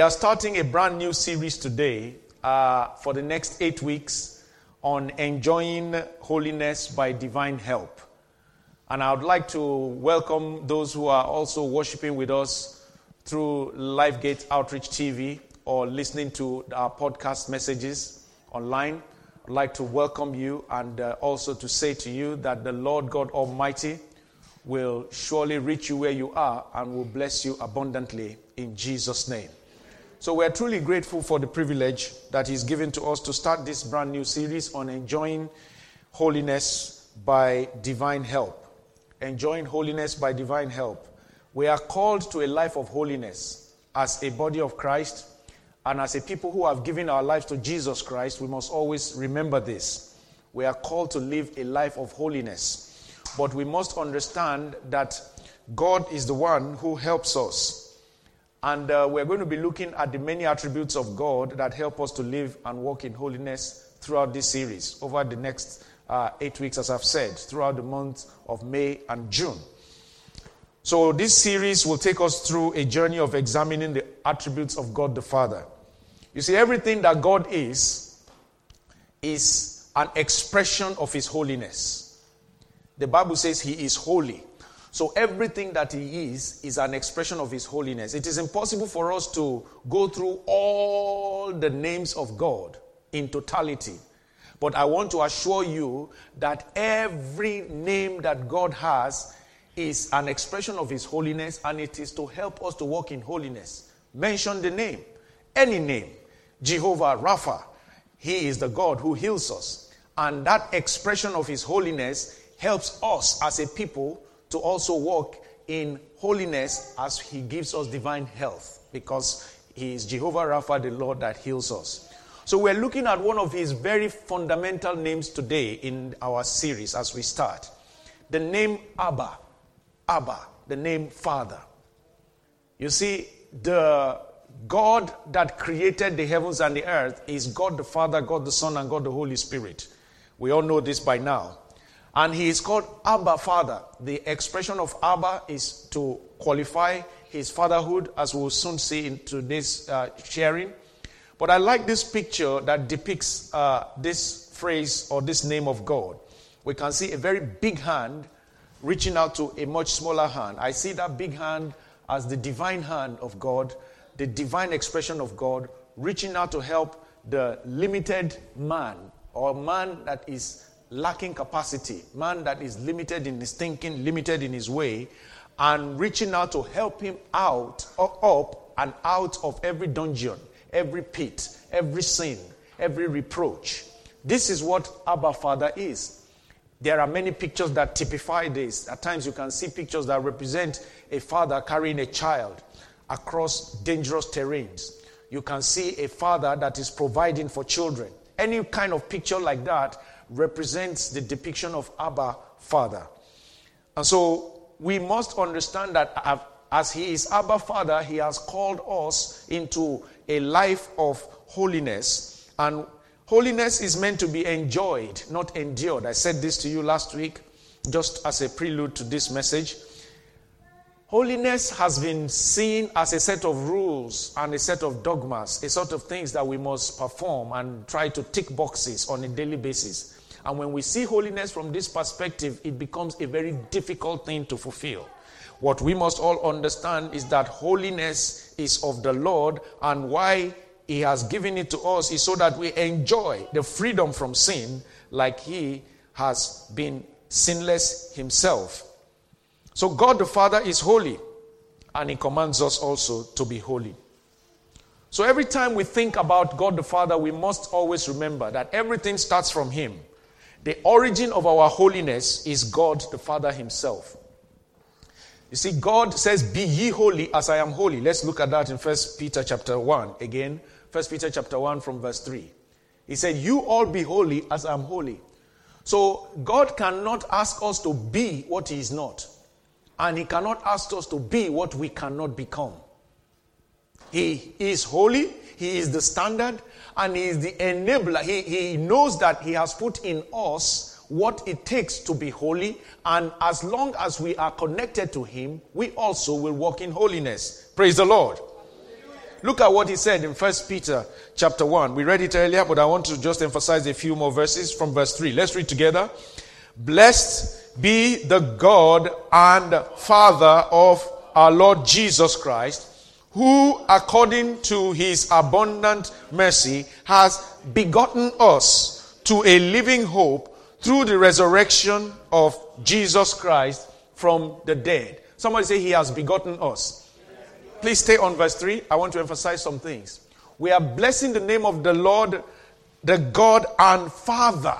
we are starting a brand new series today uh, for the next eight weeks on enjoying holiness by divine help. And I would like to welcome those who are also worshiping with us through LifeGate Outreach TV or listening to our podcast messages online. I'd like to welcome you and uh, also to say to you that the Lord God Almighty will surely reach you where you are and will bless you abundantly in Jesus' name. So we're truly grateful for the privilege that He's given to us to start this brand new series on enjoying holiness by divine help. Enjoying holiness by divine help. We are called to a life of holiness as a body of Christ and as a people who have given our lives to Jesus Christ. We must always remember this. We are called to live a life of holiness. But we must understand that God is the one who helps us and uh, we're going to be looking at the many attributes of God that help us to live and walk in holiness throughout this series over the next uh, eight weeks, as I've said, throughout the months of May and June. So, this series will take us through a journey of examining the attributes of God the Father. You see, everything that God is, is an expression of His holiness. The Bible says He is holy. So everything that he is is an expression of his holiness. It is impossible for us to go through all the names of God in totality. But I want to assure you that every name that God has is an expression of his holiness and it is to help us to walk in holiness. Mention the name, any name. Jehovah Rapha, he is the God who heals us. And that expression of his holiness helps us as a people to also walk in holiness as He gives us divine health because He is Jehovah Rapha, the Lord that heals us. So we're looking at one of His very fundamental names today in our series as we start. The name Abba. Abba, the name Father. You see, the God that created the heavens and the earth is God the Father, God the Son, and God the Holy Spirit. We all know this by now. And he is called Abba Father. The expression of Abba is to qualify his fatherhood, as we'll soon see in today's uh, sharing. But I like this picture that depicts uh, this phrase or this name of God. We can see a very big hand reaching out to a much smaller hand. I see that big hand as the divine hand of God, the divine expression of God, reaching out to help the limited man or man that is lacking capacity, man that is limited in his thinking, limited in his way, and reaching out to help him out, up and out of every dungeon, every pit, every sin, every reproach. This is what Abba Father is. There are many pictures that typify this. At times, you can see pictures that represent a father carrying a child across dangerous terrains. You can see a father that is providing for children. Any kind of picture like that represents the depiction of Abba, Father. And so we must understand that as He is Abba, Father, He has called us into a life of holiness. And holiness is meant to be enjoyed, not endured. I said this to you last week, just as a prelude to this message. Holiness has been seen as a set of rules and a set of dogmas, a sort of things that we must perform and try to tick boxes on a daily basis. And when we see holiness from this perspective, it becomes a very difficult thing to fulfill. What we must all understand is that holiness is of the Lord, and why He has given it to us is so that we enjoy the freedom from sin like He has been sinless Himself. So, God the Father is holy, and He commands us also to be holy. So, every time we think about God the Father, we must always remember that everything starts from Him. The origin of our holiness is God the Father Himself. You see, God says, Be ye holy as I am holy. Let's look at that in First Peter chapter 1. Again, First Peter chapter 1 from verse 3. He said, You all be holy as I am holy. So God cannot ask us to be what He is not. And He cannot ask us to be what we cannot become. He is holy, He is the standard, and He is the enabler. He, he knows that He has put in us what it takes to be holy, and as long as we are connected to Him, we also will walk in holiness. Praise the Lord. Look at what he said in First Peter chapter 1. We read it earlier, but I want to just emphasize a few more verses from verse 3. Let's read together. Blessed be the God and Father of our Lord Jesus Christ, who according to his abundant mercy has begotten us to a living hope through the resurrection of Jesus Christ from the dead. Somebody say, He has begotten us. Please stay on verse 3. I want to emphasize some things. We are blessing the name of the Lord, the God and Father,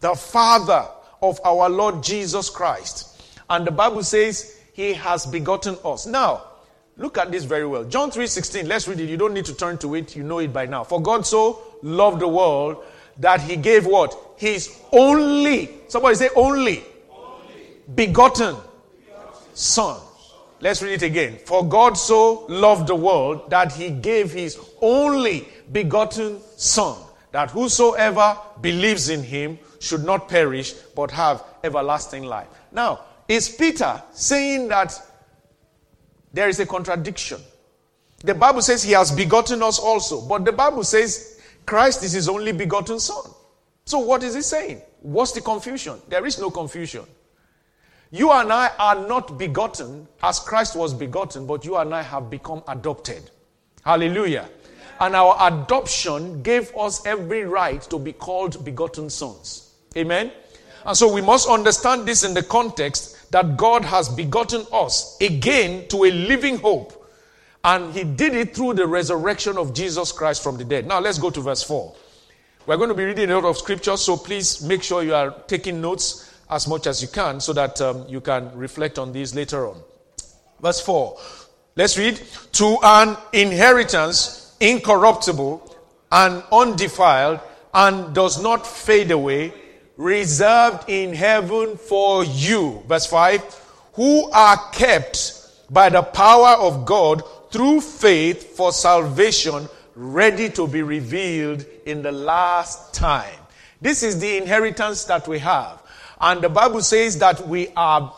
the Father of our Lord Jesus Christ. And the Bible says, He has begotten us. Now, look at this very well. John 3:16. Let's read it. You don't need to turn to it. You know it by now. For God so loved the world that he gave what? His only, somebody say only, only. Begotten, begotten son. Let's read it again. For God so loved the world that he gave his only begotten son, that whosoever believes in him should not perish but have everlasting life. Now, is Peter saying that there is a contradiction? The Bible says he has begotten us also, but the Bible says Christ is his only begotten son. So what is he saying? What's the confusion? There is no confusion. You and I are not begotten as Christ was begotten, but you and I have become adopted. Hallelujah. And our adoption gave us every right to be called begotten sons. Amen. And so we must understand this in the context that God has begotten us again to a living hope and he did it through the resurrection of Jesus Christ from the dead. Now let's go to verse 4. We're going to be reading a lot of scripture, so please make sure you are taking notes as much as you can so that um, you can reflect on these later on. Verse 4. Let's read. To an inheritance incorruptible and undefiled and does not fade away, reserved in heaven for you. Verse 5. Who are kept by the power of God through faith for salvation ready to be revealed in the last time. This is the inheritance that we have. And the Bible says that we are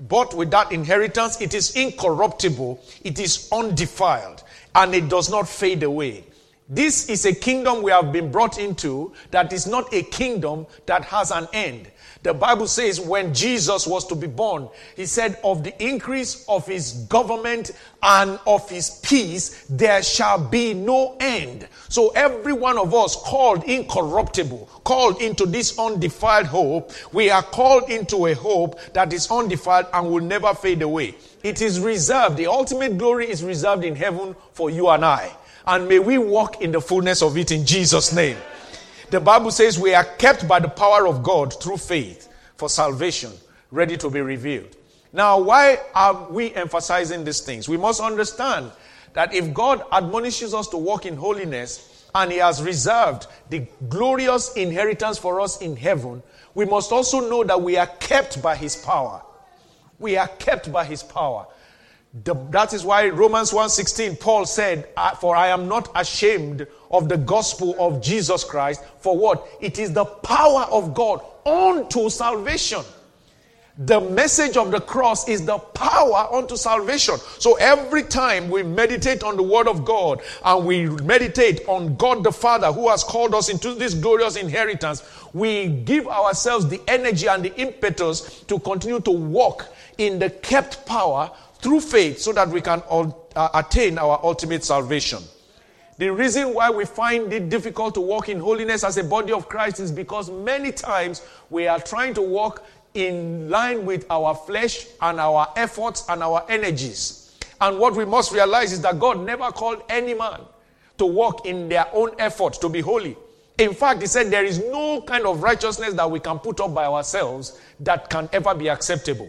bought with that inheritance. It is incorruptible, it is undefiled, and it does not fade away. This is a kingdom we have been brought into that is not a kingdom that has an end. The Bible says when Jesus was to be born, he said, Of the increase of his government and of his peace, there shall be no end. So every one of us called incorruptible, called into this undefiled hope, we are called into a hope that is undefiled and will never fade away. It is reserved, the ultimate glory is reserved in heaven for you and I. And may we walk in the fullness of it in Jesus' name. The Bible says we are kept by the power of God through faith for salvation, ready to be revealed. Now, why are we emphasizing these things? We must understand that if God admonishes us to walk in holiness and He has reserved the glorious inheritance for us in heaven, we must also know that we are kept by His power. We are kept by His power. The, that is why Romans 1:16 Paul said, "For I am not ashamed of the gospel of Jesus Christ, for what? It is the power of God unto salvation." The message of the cross is the power unto salvation. So every time we meditate on the word of God and we meditate on God the Father who has called us into this glorious inheritance, we give ourselves the energy and the impetus to continue to walk in the kept power through faith so that we can uh, attain our ultimate salvation. The reason why we find it difficult to walk in holiness as a body of Christ is because many times we are trying to walk in line with our flesh and our efforts and our energies. And what we must realize is that God never called any man to walk in their own effort to be holy. In fact, He said there is no kind of righteousness that we can put up by ourselves that can ever be acceptable.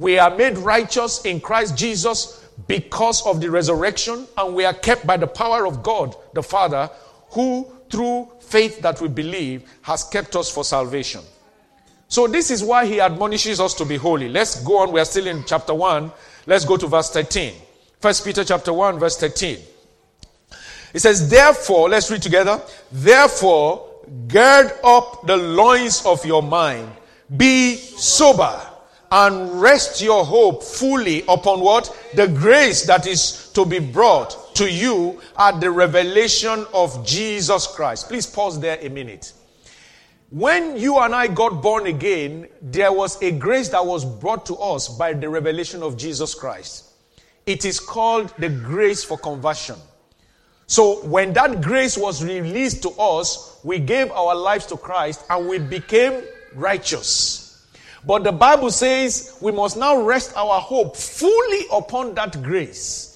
We are made righteous in Christ Jesus because of the resurrection, and we are kept by the power of God the Father, who through faith that we believe has kept us for salvation. So, this is why he admonishes us to be holy. Let's go on. We are still in chapter 1. Let's go to verse 13. First Peter chapter 1, verse 13. It says, Therefore, let's read together. Therefore, gird up the loins of your mind, be sober and rest your hope fully upon what? The grace that is to be brought to you at the revelation of Jesus Christ. Please pause there a minute. When you and I got born again, there was a grace that was brought to us by the revelation of Jesus Christ. It is called the grace for conversion. So when that grace was released to us, we gave our lives to Christ and we became righteous. But the Bible says we must now rest our hope fully upon that grace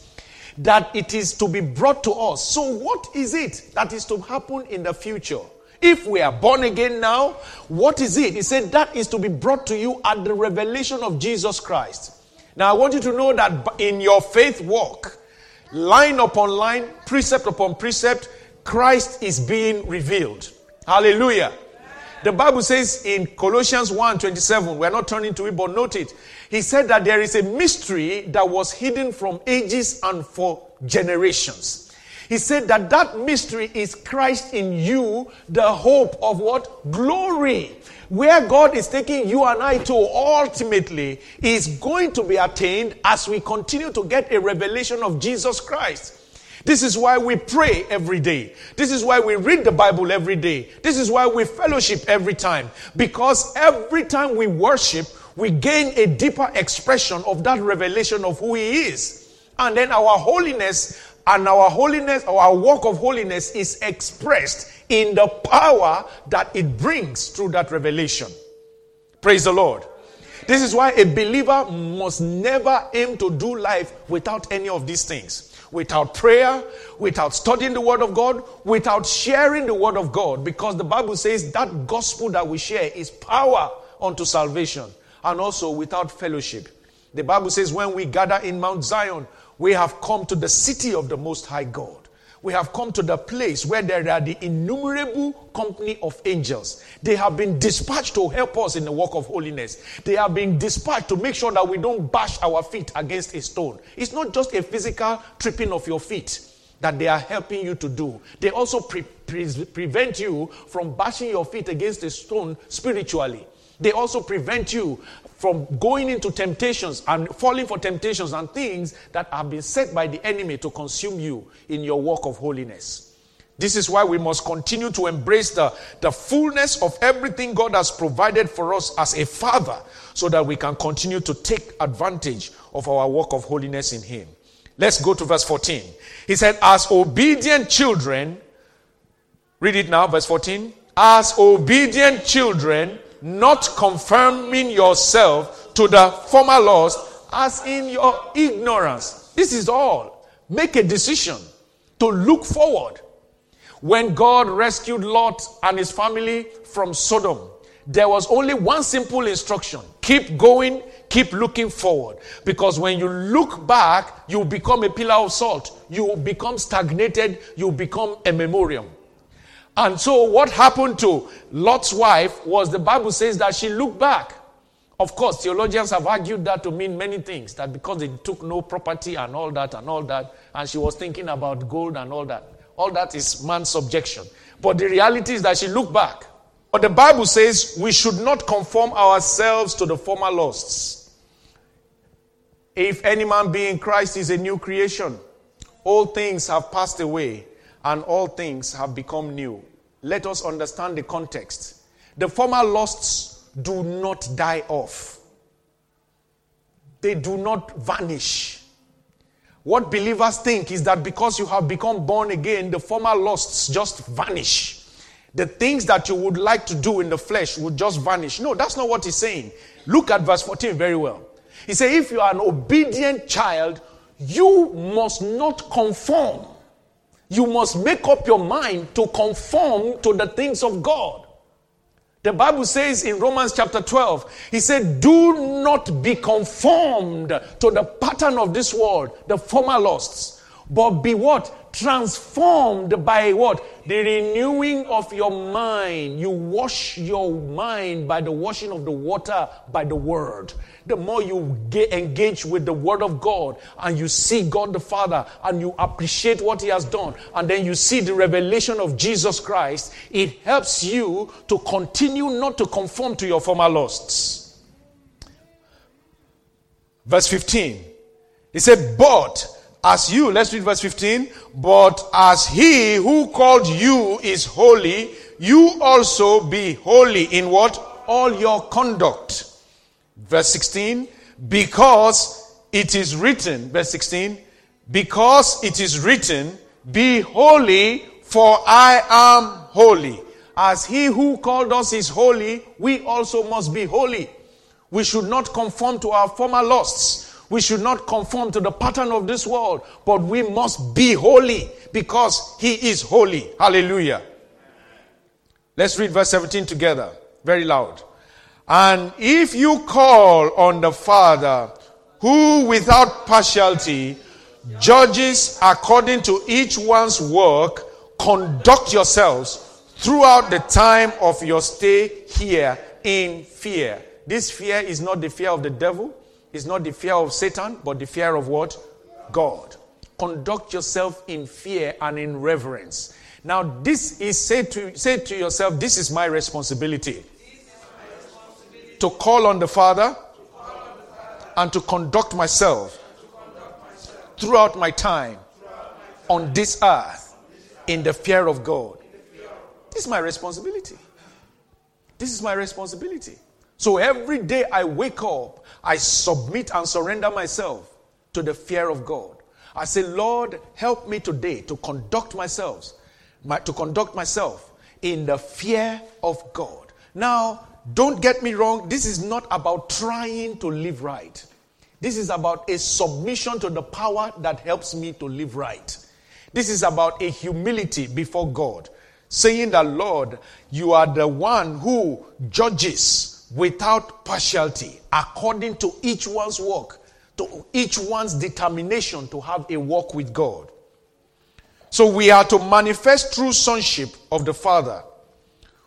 that it is to be brought to us. So what is it that is to happen in the future? If we are born again now, what is it? He said that is to be brought to you at the revelation of Jesus Christ. Now I want you to know that in your faith walk, line upon line, precept upon precept, Christ is being revealed. Hallelujah. The Bible says in Colossians 1 27, we're not turning to it, but note it. He said that there is a mystery that was hidden from ages and for generations. He said that that mystery is Christ in you, the hope of what? Glory. Where God is taking you and I to ultimately is going to be attained as we continue to get a revelation of Jesus Christ. This is why we pray every day. This is why we read the Bible every day. This is why we fellowship every time. Because every time we worship, we gain a deeper expression of that revelation of who He is. And then our holiness and our holiness, our work of holiness is expressed in the power that it brings through that revelation. Praise the Lord. This is why a believer must never aim to do life without any of these things without prayer, without studying the Word of God, without sharing the Word of God, because the Bible says that gospel that we share is power unto salvation, and also without fellowship. The Bible says, when we gather in Mount Zion, we have come to the city of the Most High God we have come to the place where there are the innumerable company of angels. They have been dispatched to help us in the work of holiness. They have been dispatched to make sure that we don't bash our feet against a stone. It's not just a physical tripping of your feet that they are helping you to do. They also pre- pre- prevent you from bashing your feet against a stone spiritually. They also prevent you from going into temptations and falling for temptations and things that have been set by the enemy to consume you in your walk of holiness. This is why we must continue to embrace the, the fullness of everything God has provided for us as a father so that we can continue to take advantage of our walk of holiness in Him. Let's go to verse 14. He said, As obedient children, read it now, verse 14. As obedient children, not confirming yourself to the former laws as in your ignorance. This is all. Make a decision to look forward. When God rescued Lot and his family from Sodom, there was only one simple instruction keep going, keep looking forward. Because when you look back, you become a pillar of salt, you become stagnated, you become a memoriam. And so, what happened to Lot's wife was the Bible says that she looked back. Of course, theologians have argued that to mean many things, that because they took no property and all that and all that, and she was thinking about gold and all that. All that is man's subjection. But the reality is that she looked back. But the Bible says we should not conform ourselves to the former lusts. If any man be in Christ is a new creation, all things have passed away and all things have become new. Let us understand the context. The former lusts do not die off, they do not vanish. What believers think is that because you have become born again, the former lusts just vanish. The things that you would like to do in the flesh would just vanish. No, that's not what he's saying. Look at verse 14 very well. He said, If you are an obedient child, you must not conform you must make up your mind to conform to the things of God. The Bible says in Romans chapter 12, he said, Do not be conformed to the pattern of this world, the former lusts, but be what? transformed by what? The renewing of your mind. You wash your mind by the washing of the water by the word. The more you get engaged with the word of God and you see God the Father and you appreciate what he has done and then you see the revelation of Jesus Christ, it helps you to continue not to conform to your former lusts. Verse 15. He said, But as you, let's read verse 15, but as he who called you is holy, you also be holy in what? All your conduct. Verse 16, because it is written, verse 16, because it is written, be holy, for I am holy. As he who called us is holy, we also must be holy. We should not conform to our former lusts. We should not conform to the pattern of this world, but we must be holy because he is holy. Hallelujah. Let's read verse 17 together, very loud. And if you call on the Father, who without partiality judges according to each one's work, conduct yourselves throughout the time of your stay here in fear. This fear is not the fear of the devil, it's not the fear of Satan, but the fear of what? God. Conduct yourself in fear and in reverence. Now, this is say to say to yourself, this is my responsibility. To call on the Father and to conduct myself throughout my time on this earth in the fear of God. This is my responsibility. This is my responsibility. So every day I wake up, I submit and surrender myself to the fear of God. I say, Lord, help me today to conduct myself, my, to conduct myself in the fear of God. Now, don't get me wrong, this is not about trying to live right. This is about a submission to the power that helps me to live right. This is about a humility before God, saying that, Lord, you are the one who judges without partiality, according to each one's work, to each one's determination to have a walk with God. So we are to manifest true sonship of the Father,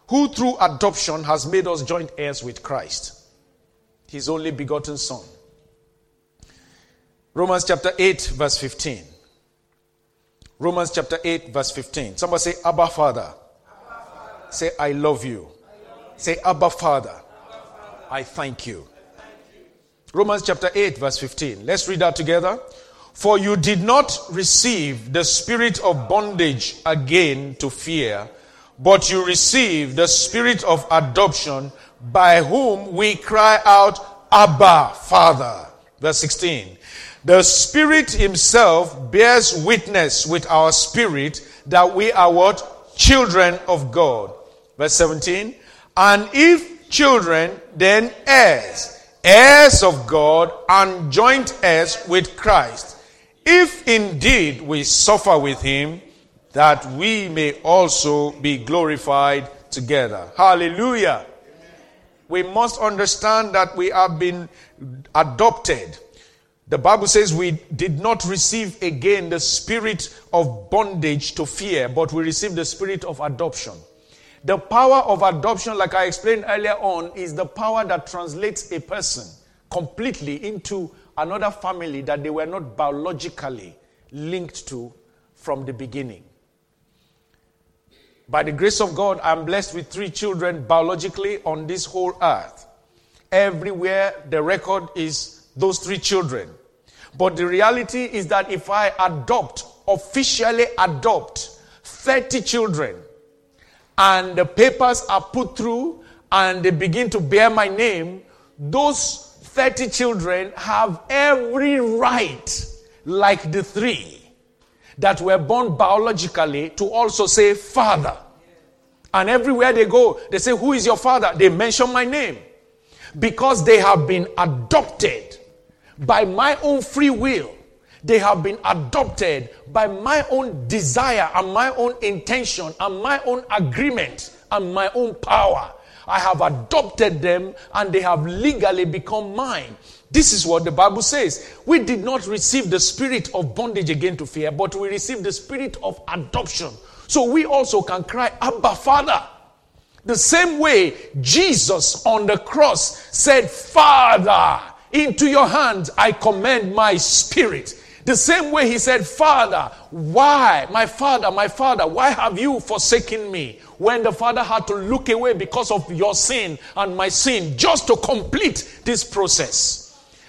who through adoption has made us joint heirs with Christ, his only begotten Son. Romans chapter 8, verse 15. Romans chapter 8, verse 15. Somebody say, Abba Father. Abba, Father. Say, I love you. I love say, Abba Father. I thank you. Romans chapter 8, verse 15. Let's read that together. For you did not receive the spirit of bondage again to fear, but you received the spirit of adoption by whom we cry out, Abba, Father. Verse 16. The Spirit Himself bears witness with our spirit that we are what? Children of God. Verse 17. And if children, then heirs, heirs of God, and joint heirs with Christ. If indeed we suffer with Him, that we may also be glorified together. Hallelujah. We must understand that we have been adopted the Bible says we did not receive again the spirit of bondage to fear, but we received the spirit of adoption. The power of adoption, like I explained earlier on, is the power that translates a person completely into another family that they were not biologically linked to from the beginning. By the grace of God, I'm blessed with three children biologically on this whole earth. Everywhere the record is those three children. But the reality is that if I adopt, officially adopt 30 children, and the papers are put through and they begin to bear my name, those 30 children have every right, like the three that were born biologically, to also say, Father. And everywhere they go, they say, Who is your father? They mention my name because they have been adopted by my own free will. They have been adopted by my own desire and my own intention and my own agreement and my own power. I have adopted them and they have legally become mine. This is what the Bible says. We did not receive the spirit of bondage again to fear, but we received the spirit of adoption. So we also can cry, Abba, Father. The same way Jesus on the cross said, Father. Into your hands I commend my spirit. The same way he said, Father, why, my father, my father, why have you forsaken me? When the father had to look away because of your sin and my sin, just to complete this process.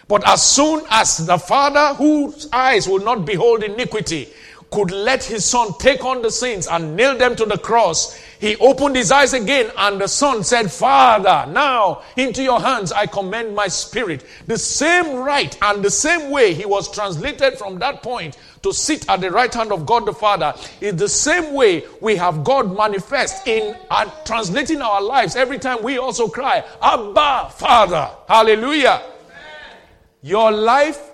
But as soon as the Father, whose eyes will not behold iniquity, could let his son take on the sins and nail them to the cross, he opened his eyes again and the son said, Father, now into your hands I commend my spirit. The same right and the same way he was translated from that point to sit at the right hand of God the Father is the same way we have God manifest in uh, translating our lives every time we also cry, Abba, Father. Hallelujah. Your life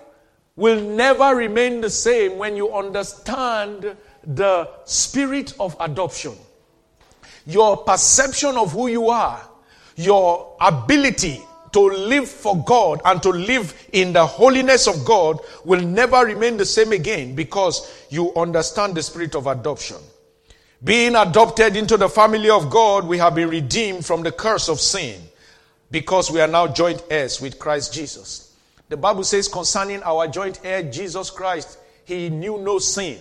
will never remain the same when you understand the spirit of adoption. Your perception of who you are, your ability to live for God and to live in the holiness of God will never remain the same again because you understand the spirit of adoption. Being adopted into the family of God, we have been redeemed from the curse of sin because we are now joint heirs with Christ Jesus. The Bible says concerning our joint heir, Jesus Christ, he knew no sin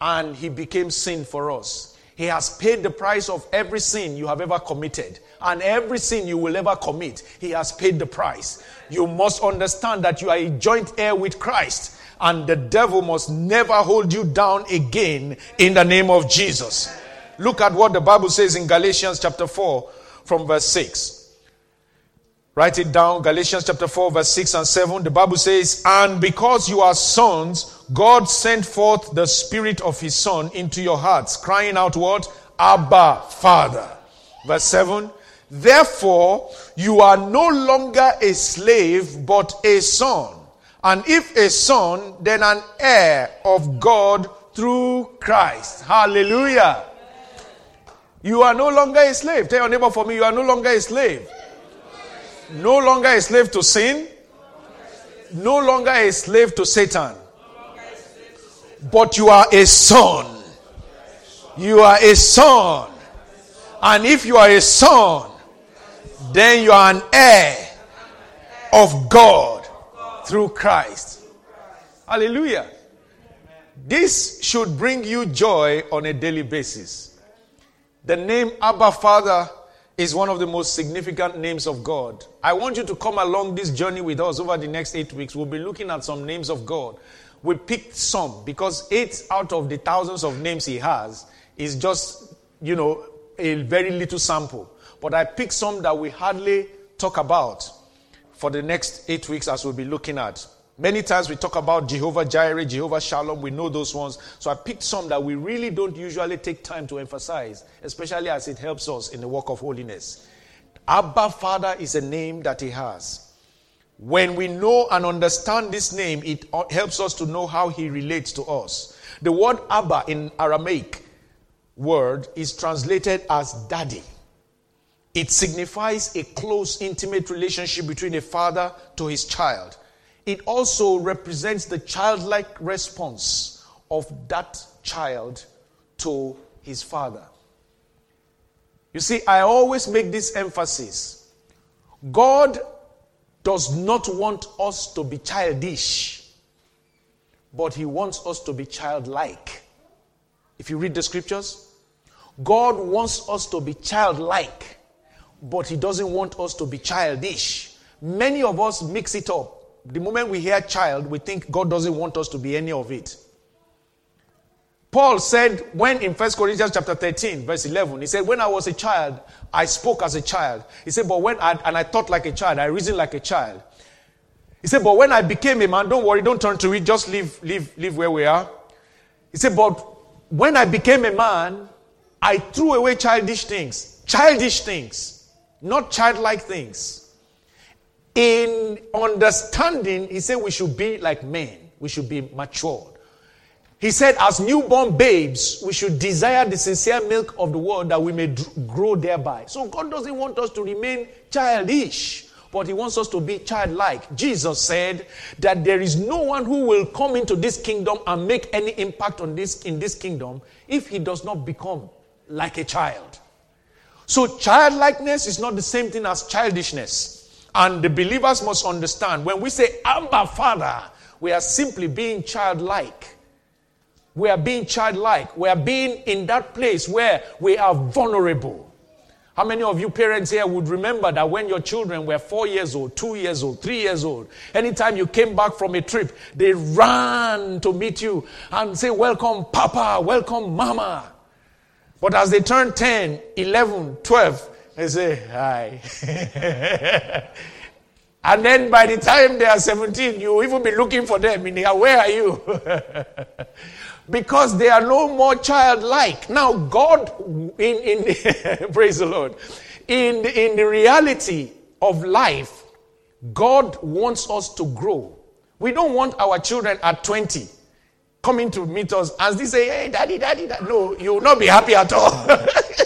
and he became sin for us. He has paid the price of every sin you have ever committed and every sin you will ever commit. He has paid the price. You must understand that you are a joint heir with Christ and the devil must never hold you down again in the name of Jesus. Look at what the Bible says in Galatians chapter 4 from verse 6. Write it down. Galatians chapter 4, verse 6 and 7. The Bible says, And because you are sons, God sent forth the Spirit of His Son into your hearts, crying out, What? Abba, Father. Verse 7. Therefore, you are no longer a slave, but a son. And if a son, then an heir of God through Christ. Hallelujah. You are no longer a slave. Tell your neighbor for me, you are no longer a slave no longer a slave to sin, no longer a slave to Satan, but you are a son. You are a son. And if you are a son, then you are an heir of God through Christ. Hallelujah. This should bring you joy on a daily basis. The name Abba Father is one of the most significant names of God. I want you to come along this journey with us over the next eight weeks. We'll be looking at some names of God. We picked some because eight out of the thousands of names he has is just, you know, a very little sample. But I picked some that we hardly talk about for the next eight weeks as we'll be looking at. Many times we talk about Jehovah Jireh, Jehovah Shalom. We know those ones. So I picked some that we really don't usually take time to emphasize, especially as it helps us in the work of holiness. Abba Father is a name that he has. When we know and understand this name, it helps us to know how he relates to us. The word Abba in Aramaic word is translated as daddy. It signifies a close, intimate relationship between a father to his child it also represents the childlike response of that child to his father. You see, I always make this emphasis God does not want us to be childish, but He wants us to be childlike. If you read the scriptures, God wants us to be childlike, but He doesn't want us to be childish. Many of us mix it up the moment we hear child, we think God doesn't want us to be any of it. Paul said, when in 1 Corinthians chapter 13, verse 11, he said, When I was a child, I spoke as a child. He said, But when I, and I thought like a child, I reasoned like a child. He said, But when I became a man, don't worry, don't turn to it, just leave, leave, leave where we are. He said, But when I became a man, I threw away childish things, childish things, not childlike things in understanding, he said we should be like men, we should be matured. He said, as newborn babes, we should desire the sincere milk of the word that we may grow thereby. So God doesn't want us to remain childish, but He wants us to be childlike. Jesus said that there is no one who will come into this kingdom and make any impact on this in this kingdom if he does not become like a child. So childlikeness is not the same thing as childishness. And the believers must understand when we say Abba Father, we are simply being childlike. We are being childlike. We are being in that place where we are vulnerable. How many of you parents here would remember that when your children were four years old, two years old, three years old, anytime you came back from a trip, they ran to meet you and say, Welcome, Papa, welcome, Mama. But as they turn 10, 11, 12, they say, Hi. and then by the time they are 17, you even be looking for them, meaning, Where are you? because they are no more childlike. Now, God, in, in praise the Lord, in, in the reality of life, God wants us to grow. We don't want our children at 20 coming to meet us as they say, hey, daddy, daddy, daddy. No, you will not be happy at all.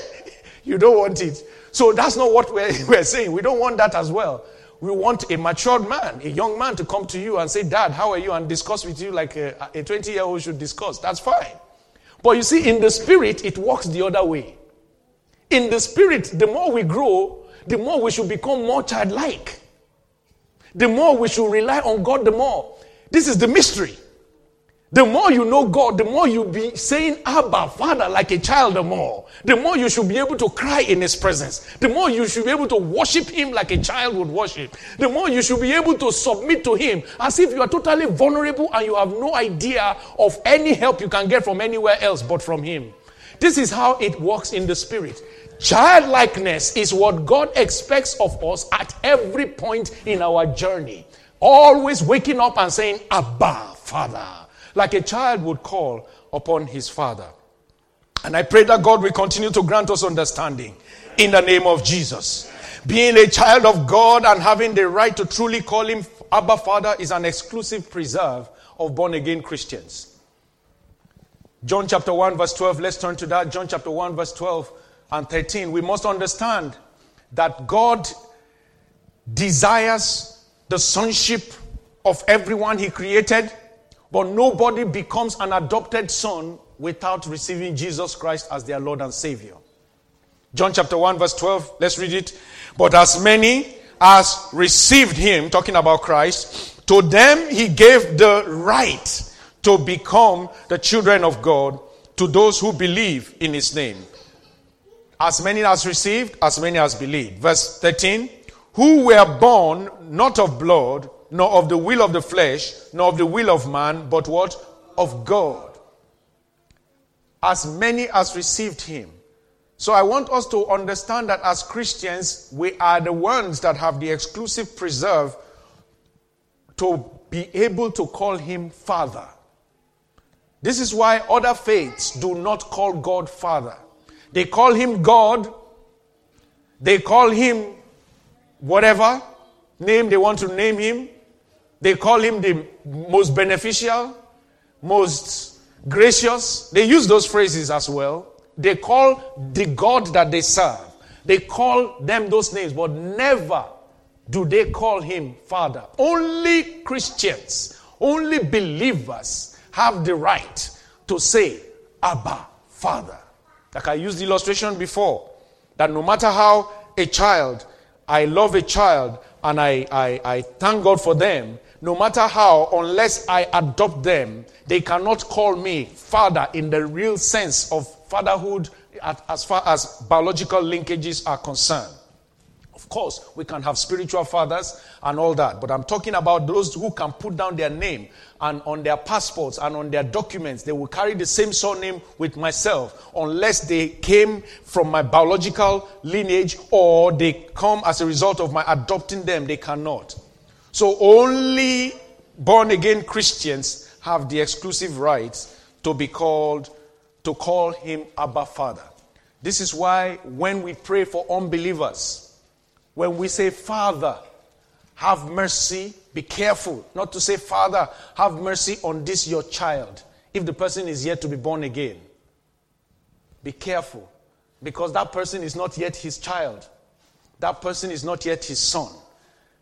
you don't want it. So that's not what we're, we're saying. We don't want that as well. We want a matured man, a young man to come to you and say, Dad, how are you? And discuss with you like a 20 year old should discuss. That's fine. But you see, in the spirit, it works the other way. In the spirit, the more we grow, the more we should become more childlike. The more we should rely on God, the more. This is the mystery. The more you know God, the more you be saying Abba, Father, like a child, the more. The more you should be able to cry in His presence. The more you should be able to worship Him like a child would worship. The more you should be able to submit to Him as if you are totally vulnerable and you have no idea of any help you can get from anywhere else but from Him. This is how it works in the Spirit. Childlikeness is what God expects of us at every point in our journey. Always waking up and saying, Abba, Father like a child would call upon his father. And I pray that God will continue to grant us understanding in the name of Jesus. Being a child of God and having the right to truly call him Abba Father is an exclusive preserve of born again Christians. John chapter 1, verse 12, let's turn to that. John chapter 1, verse 12 and 13. We must understand that God desires the sonship of everyone he created but nobody becomes an adopted son without receiving Jesus Christ as their Lord and Savior. John chapter 1, verse 12, let's read it. But as many as received him, talking about Christ, to them he gave the right to become the children of God to those who believe in his name. As many as received, as many as believed. Verse 13, who were born not of blood, nor of the will of the flesh, nor of the will of man, but what? Of God. As many as received him. So I want us to understand that as Christians, we are the ones that have the exclusive preserve to be able to call him Father. This is why other faiths do not call God Father. They call him God, they call him whatever name they want to name him, they call him the most beneficial, most gracious. They use those phrases as well. They call the God that they serve. They call them those names, but never do they call him Father. Only Christians, only believers have the right to say, Abba, Father. Like I used the illustration before, that no matter how a child, I love a child and I, I, I thank God for them, no matter how, unless I adopt them, they cannot call me father in the real sense of fatherhood as far as biological linkages are concerned. Of course, we can have spiritual fathers and all that, but I'm talking about those who can put down their name and on their passports and on their documents, they will carry the same surname with myself unless they came from my biological lineage or they come as a result of my adopting them, they cannot. So only born again Christians have the exclusive rights to be called, to call him Abba Father. This is why when we pray for unbelievers, when we say, Father, have mercy, be careful not to say, Father, have mercy on this your child, if the person is yet to be born again. Be careful, because that person is not yet his child, that person is not yet his son.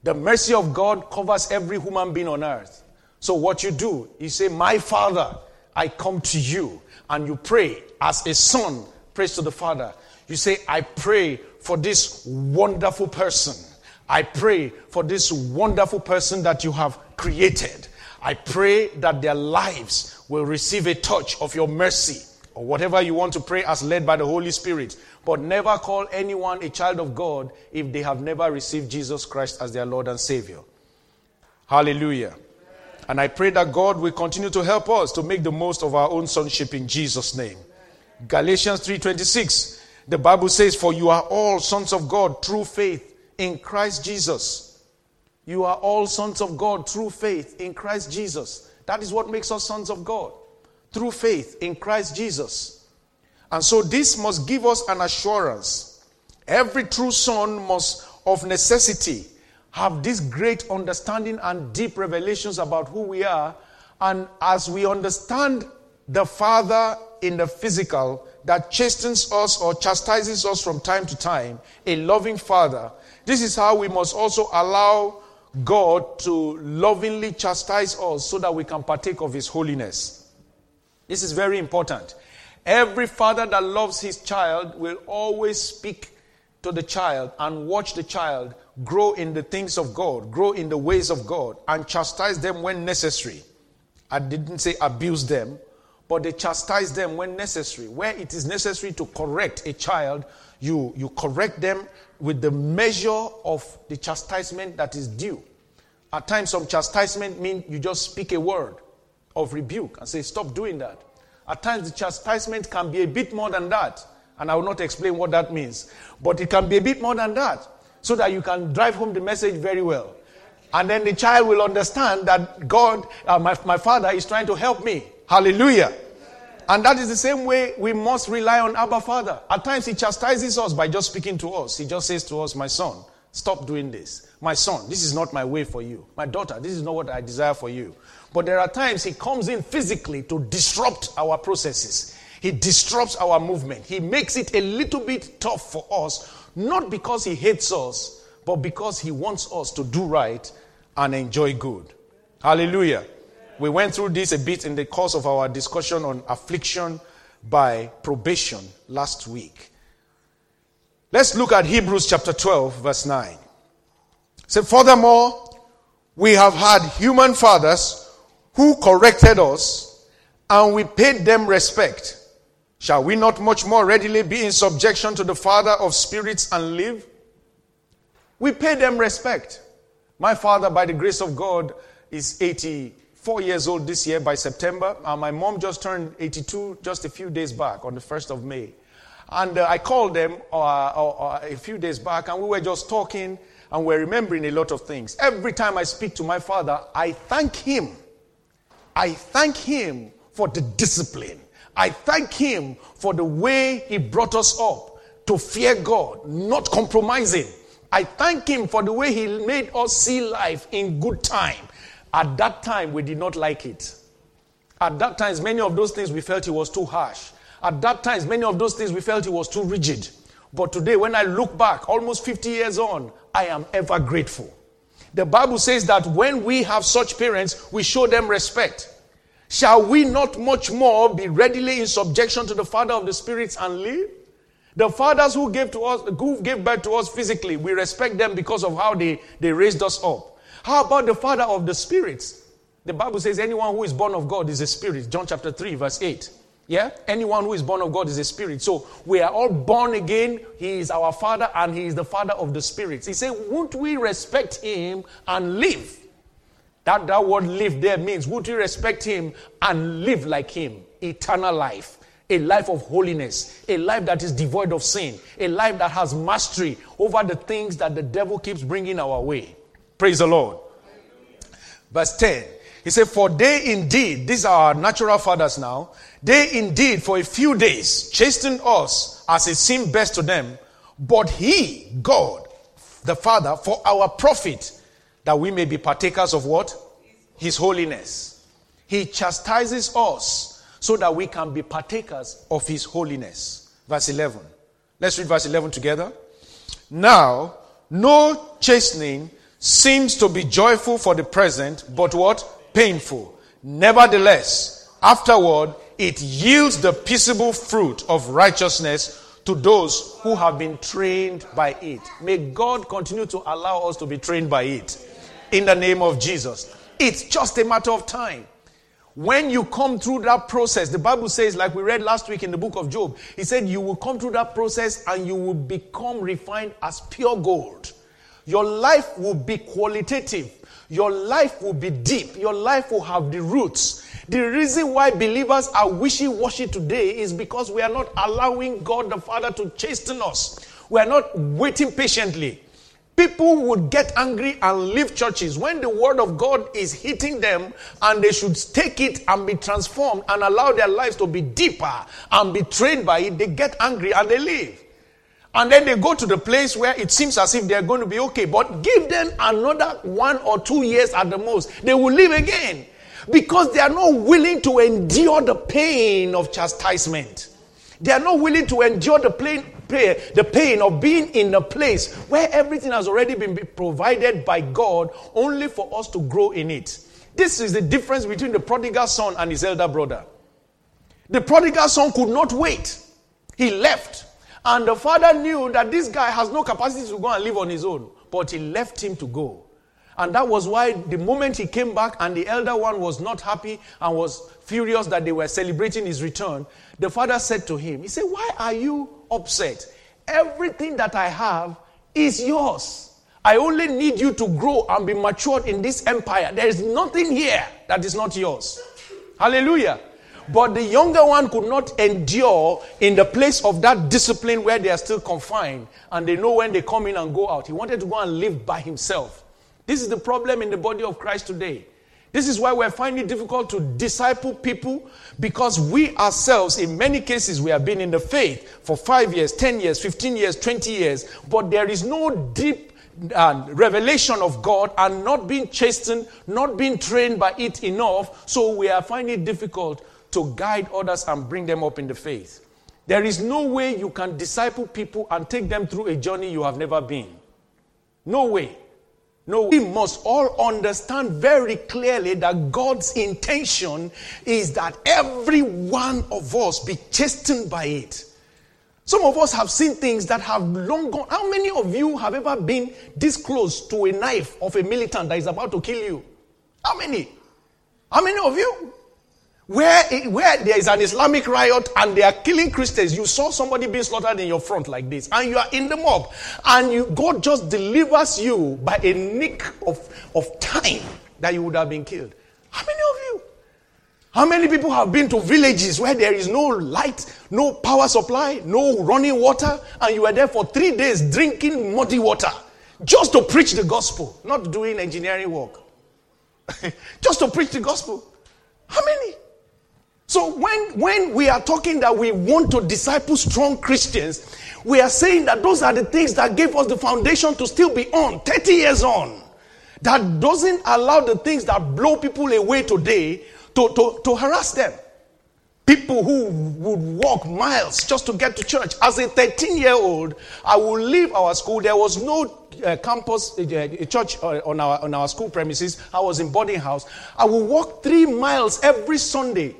The mercy of God covers every human being on earth. So, what you do, you say, My Father, I come to you. And you pray as a son prays to the Father. You say, I pray for this wonderful person. I pray for this wonderful person that you have created. I pray that their lives will receive a touch of your mercy or whatever you want to pray as led by the Holy Spirit. But never call anyone a child of God if they have never received Jesus Christ as their Lord and Savior. Hallelujah. And I pray that God will continue to help us to make the most of our own sonship in Jesus' name. Galatians 3:26. The Bible says, For you are all sons of God through faith in Christ Jesus. You are all sons of God through faith in Christ Jesus. That is what makes us sons of God. Through faith in Christ Jesus. And so this must give us an assurance. Every true son must, of necessity, have this great understanding and deep revelations about who we are. And as we understand the Father in the physical that chastens us or chastises us from time to time, a loving Father, this is how we must also allow God to lovingly chastise us so that we can partake of His holiness. This is very important. Every father that loves his child will always speak to the child and watch the child grow in the things of God, grow in the ways of God, and chastise them when necessary. I didn't say abuse them, but they chastise them when necessary. Where it is necessary to correct a child, you, you correct them with the measure of the chastisement that is due. At times, some chastisement means you just speak a word of rebuke and say, Stop doing that. At times, the chastisement can be a bit more than that. And I will not explain what that means. But it can be a bit more than that so that you can drive home the message very well. And then the child will understand that God, uh, my, my father, is trying to help me. Hallelujah. And that is the same way we must rely on Abba Father. At times he chastises us by just speaking to us. He just says to us, My son, stop doing this. My son, this is not my way for you. My daughter, this is not what I desire for you. But there are times he comes in physically to disrupt our processes. He disrupts our movement. He makes it a little bit tough for us, not because he hates us, but because he wants us to do right and enjoy good. Hallelujah. We went through this a bit in the course of our discussion on affliction by probation last week. Let's look at Hebrews chapter 12, verse 9. So, furthermore, we have had human fathers who corrected us, and we paid them respect. Shall we not much more readily be in subjection to the Father of spirits and live? We pay them respect. My father, by the grace of God, is 84 years old this year by September. And my mom just turned 82 just a few days back on the 1st of May. And uh, I called them uh, uh, uh, a few days back, and we were just talking, and we're remembering a lot of things. Every time I speak to my father, I thank him. I thank him for the discipline I thank Him for the way He brought us up to fear God, not compromising. I thank Him for the way He made us see life in good time. At that time, we did not like it. At that time, many of those things we felt He was too harsh. At that time, many of those things we felt He was too rigid. But today, when I look back, almost 50 years on, I am ever grateful. The Bible says that when we have such parents, we show them respect. Shall we not much more be readily in subjection to the Father of the spirits and live? The fathers who gave to us, who gave birth to us physically, we respect them because of how they, they raised us up. How about the Father of the spirits? The Bible says anyone who is born of God is a spirit. John chapter 3, verse 8. Yeah? Anyone who is born of God is a spirit. So we are all born again. He is our Father and He is the Father of the spirits. He said, Won't we respect Him and live? That, that word live there means would you respect him and live like him? Eternal life. A life of holiness, a life that is devoid of sin, a life that has mastery over the things that the devil keeps bringing our way. Praise the Lord. Verse 10. He said, For they indeed, these are natural fathers now, they indeed for a few days chastened us as it seemed best to them, but he, God, the Father, for our profit, that we may be partakers of what? His holiness. He chastises us so that we can be partakers of His holiness. Verse 11. Let's read verse 11 together. Now, no chastening seems to be joyful for the present, but what? Painful. Nevertheless, afterward, it yields the peaceable fruit of righteousness to those who have been trained by it. May God continue to allow us to be trained by it in the name of Jesus. It's just a matter of time. When you come through that process, the Bible says, like we read last week in the book of Job, he said, You will come through that process and you will become refined as pure gold. Your life will be qualitative. Your life will be deep. Your life will have the roots. The reason why believers are wishy washy today is because we are not allowing God the Father to chasten us. We are not waiting patiently. People would get angry and leave churches when the word of God is hitting them and they should take it and be transformed and allow their lives to be deeper and be trained by it. They get angry and they leave. And then they go to the place where it seems as if they're going to be okay. But give them another one or two years at the most. They will leave again. Because they are not willing to endure the pain of chastisement. They are not willing to endure the pain, the pain of being in a place where everything has already been provided by God only for us to grow in it. This is the difference between the prodigal son and his elder brother. The prodigal son could not wait. He left. And the father knew that this guy has no capacity to go and live on his own, but he left him to go. And that was why the moment he came back and the elder one was not happy and was furious that they were celebrating his return, the father said to him, He said, Why are you upset? Everything that I have is yours. I only need you to grow and be matured in this empire. There is nothing here that is not yours. Hallelujah. But the younger one could not endure in the place of that discipline where they are still confined and they know when they come in and go out. He wanted to go and live by himself. This is the problem in the body of Christ today. This is why we're finding it difficult to disciple people because we ourselves, in many cases, we have been in the faith for five years, 10 years, 15 years, 20 years, but there is no deep uh, revelation of God and not being chastened, not being trained by it enough. So we are finding it difficult to guide others and bring them up in the faith. There is no way you can disciple people and take them through a journey you have never been. No way. No, we must all understand very clearly that God's intention is that every one of us be chastened by it. Some of us have seen things that have long gone. How many of you have ever been this close to a knife of a militant that is about to kill you? How many? How many of you? Where, where there is an Islamic riot and they are killing Christians, you saw somebody being slaughtered in your front like this, and you are in the mob, and you, God just delivers you by a nick of, of time that you would have been killed. How many of you? How many people have been to villages where there is no light, no power supply, no running water, and you were there for three days drinking muddy water just to preach the gospel, not doing engineering work, just to preach the gospel? How many? So when, when we are talking that we want to disciple strong Christians, we are saying that those are the things that gave us the foundation to still be on 30 years on. That doesn't allow the things that blow people away today to, to, to harass them. People who would walk miles just to get to church. As a 13 year old, I would leave our school. There was no uh, campus, uh, church uh, on, our, on our school premises. I was in boarding house. I would walk three miles every Sunday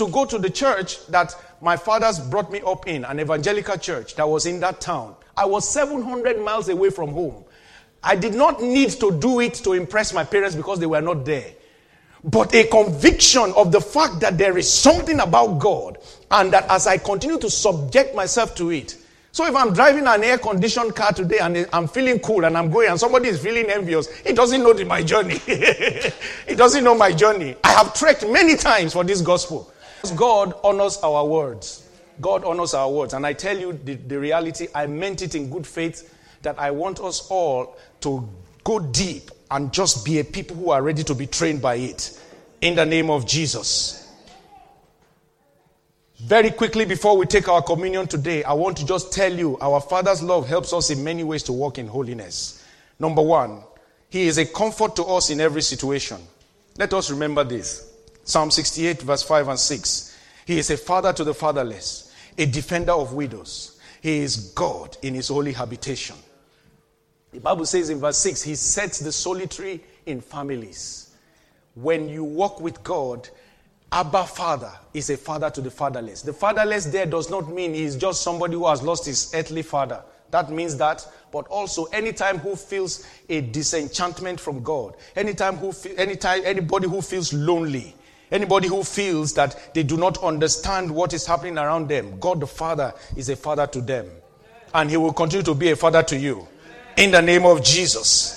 to go to the church that my fathers brought me up in, an evangelical church that was in that town. I was 700 miles away from home. I did not need to do it to impress my parents because they were not there. But a conviction of the fact that there is something about God and that as I continue to subject myself to it. So if I'm driving an air conditioned car today and I'm feeling cool and I'm going and somebody is feeling envious, he doesn't know my journey. he doesn't know my journey. I have trekked many times for this gospel. God honors our words. God honors our words. And I tell you the, the reality, I meant it in good faith that I want us all to go deep and just be a people who are ready to be trained by it. In the name of Jesus. Very quickly before we take our communion today, I want to just tell you our Father's love helps us in many ways to walk in holiness. Number one, He is a comfort to us in every situation. Let us remember this. Psalm 68, verse 5 and 6. He is a father to the fatherless, a defender of widows. He is God in his holy habitation. The Bible says in verse 6, He sets the solitary in families. When you walk with God, Abba Father is a father to the fatherless. The fatherless there does not mean he's just somebody who has lost his earthly father. That means that, but also anytime who feels a disenchantment from God, anytime who, anytime anybody who feels lonely, Anybody who feels that they do not understand what is happening around them, God the Father is a father to them. And He will continue to be a father to you. In the name of Jesus.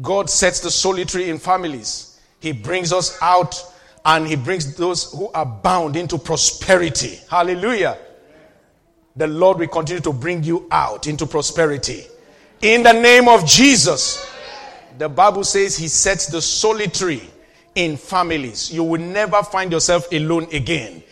God sets the solitary in families. He brings us out and He brings those who are bound into prosperity. Hallelujah. The Lord will continue to bring you out into prosperity. In the name of Jesus. The Bible says He sets the solitary in families. You will never find yourself alone again.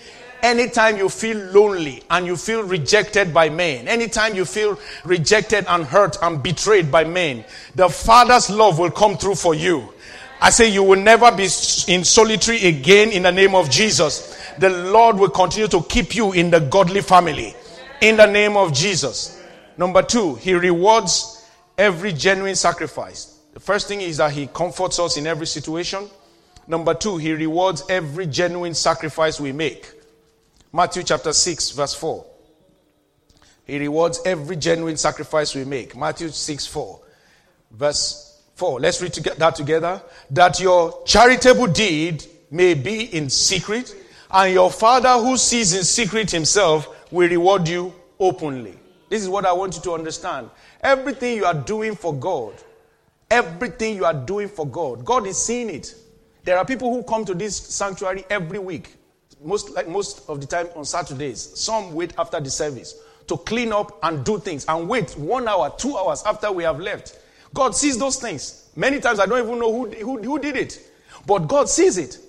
Anytime you feel lonely and you feel rejected by men, anytime you feel rejected and hurt and betrayed by men, the Father's love will come through for you. I say you will never be in solitary again in the name of Jesus. The Lord will continue to keep you in the godly family in the name of Jesus. Number two, He rewards every genuine sacrifice. The first thing is that He comforts us in every situation. Number two, he rewards every genuine sacrifice we make. Matthew chapter 6, verse 4. He rewards every genuine sacrifice we make. Matthew 6, 4. Verse 4. Let's read that together. That your charitable deed may be in secret, and your Father who sees in secret himself will reward you openly. This is what I want you to understand. Everything you are doing for God, everything you are doing for God, God is seeing it. There are people who come to this sanctuary every week, most, like most of the time on Saturdays. Some wait after the service to clean up and do things and wait one hour, two hours after we have left. God sees those things. Many times I don't even know who, who, who did it, but God sees it.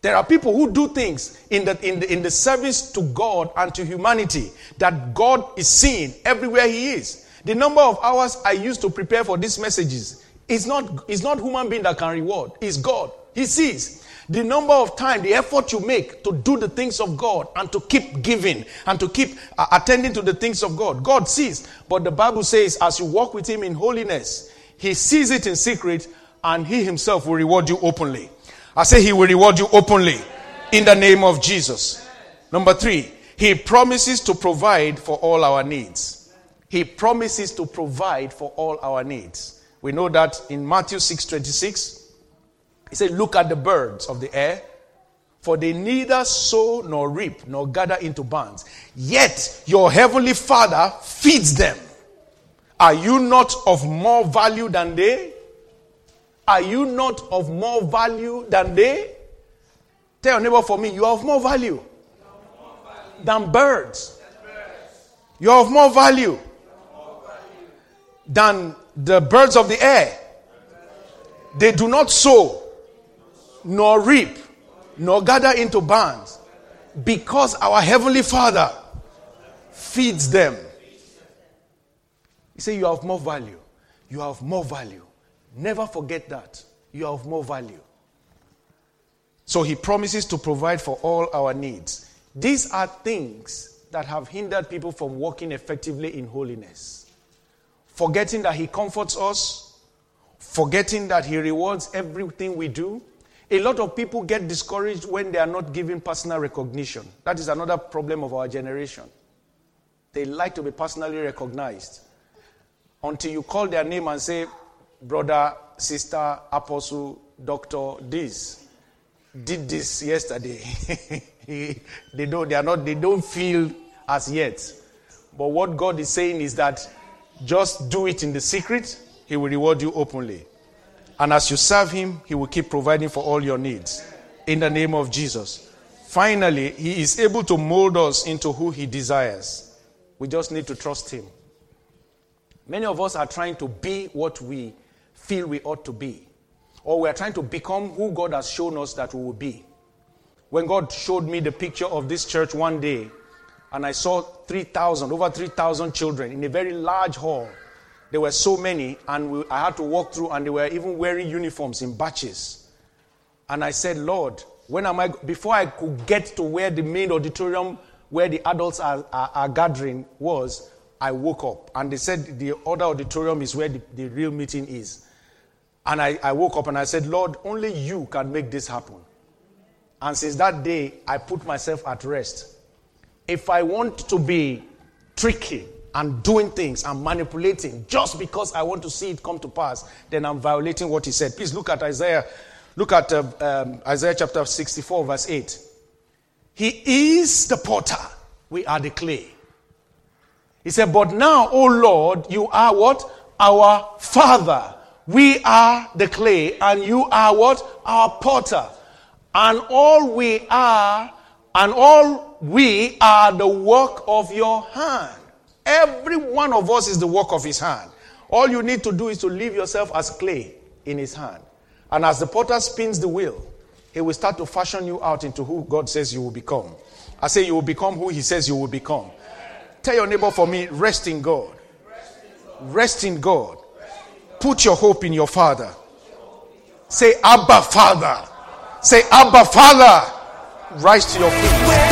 There are people who do things in the, in, the, in the service to God and to humanity that God is seeing everywhere He is. The number of hours I used to prepare for these messages is not, is not human being that can reward, it's God. He sees the number of time, the effort you make to do the things of God and to keep giving and to keep uh, attending to the things of God. God sees. But the Bible says, as you walk with Him in holiness, He sees it in secret and He Himself will reward you openly. I say He will reward you openly in the name of Jesus. Number three, He promises to provide for all our needs. He promises to provide for all our needs. We know that in Matthew 6 26. He said, Look at the birds of the air, for they neither sow nor reap nor gather into barns, yet your heavenly Father feeds them. Are you not of more value than they? Are you not of more value than they? Tell your neighbor for me, you are of more value, more value. than birds. You are of more value than the birds of the air. They do not sow, nor reap, nor gather into barns, because our Heavenly Father feeds them. He said, You have more value. You have more value. Never forget that. You have more value. So he promises to provide for all our needs. These are things that have hindered people from walking effectively in holiness. Forgetting that he comforts us, forgetting that he rewards everything we do, a lot of people get discouraged when they are not given personal recognition. That is another problem of our generation. They like to be personally recognized. Until you call their name and say, brother, sister, apostle, doctor, this, did this yesterday. they don't, they are not, they don't feel as yet. But what God is saying is that just do it in the secret, He will reward you openly. And as you serve Him, He will keep providing for all your needs. In the name of Jesus. Finally, He is able to mold us into who He desires. We just need to trust Him. Many of us are trying to be what we feel we ought to be, or we are trying to become who God has shown us that we will be. When God showed me the picture of this church one day, and I saw 3,000, over 3,000 children in a very large hall, there were so many, and we, I had to walk through, and they were even wearing uniforms in batches. And I said, Lord, when am I, before I could get to where the main auditorium where the adults are, are, are gathering was, I woke up. And they said the other auditorium is where the, the real meeting is. And I, I woke up and I said, Lord, only you can make this happen. And since that day, I put myself at rest. If I want to be tricky, and doing things and manipulating just because I want to see it come to pass, then I'm violating what he said. Please look at Isaiah Look at uh, um, Isaiah chapter 64, verse 8. He is the potter, we are the clay. He said, But now, O Lord, you are what? Our Father. We are the clay, and you are what? Our potter. And all we are, and all we are the work of your hand. Every one of us is the work of his hand. All you need to do is to leave yourself as clay in his hand. And as the potter spins the wheel, he will start to fashion you out into who God says you will become. I say you will become who he says you will become. Tell your neighbor for me, rest in God. Rest in God. Put your hope in your Father. Say, Abba, Father. Say, Abba, Father. Rise to your feet.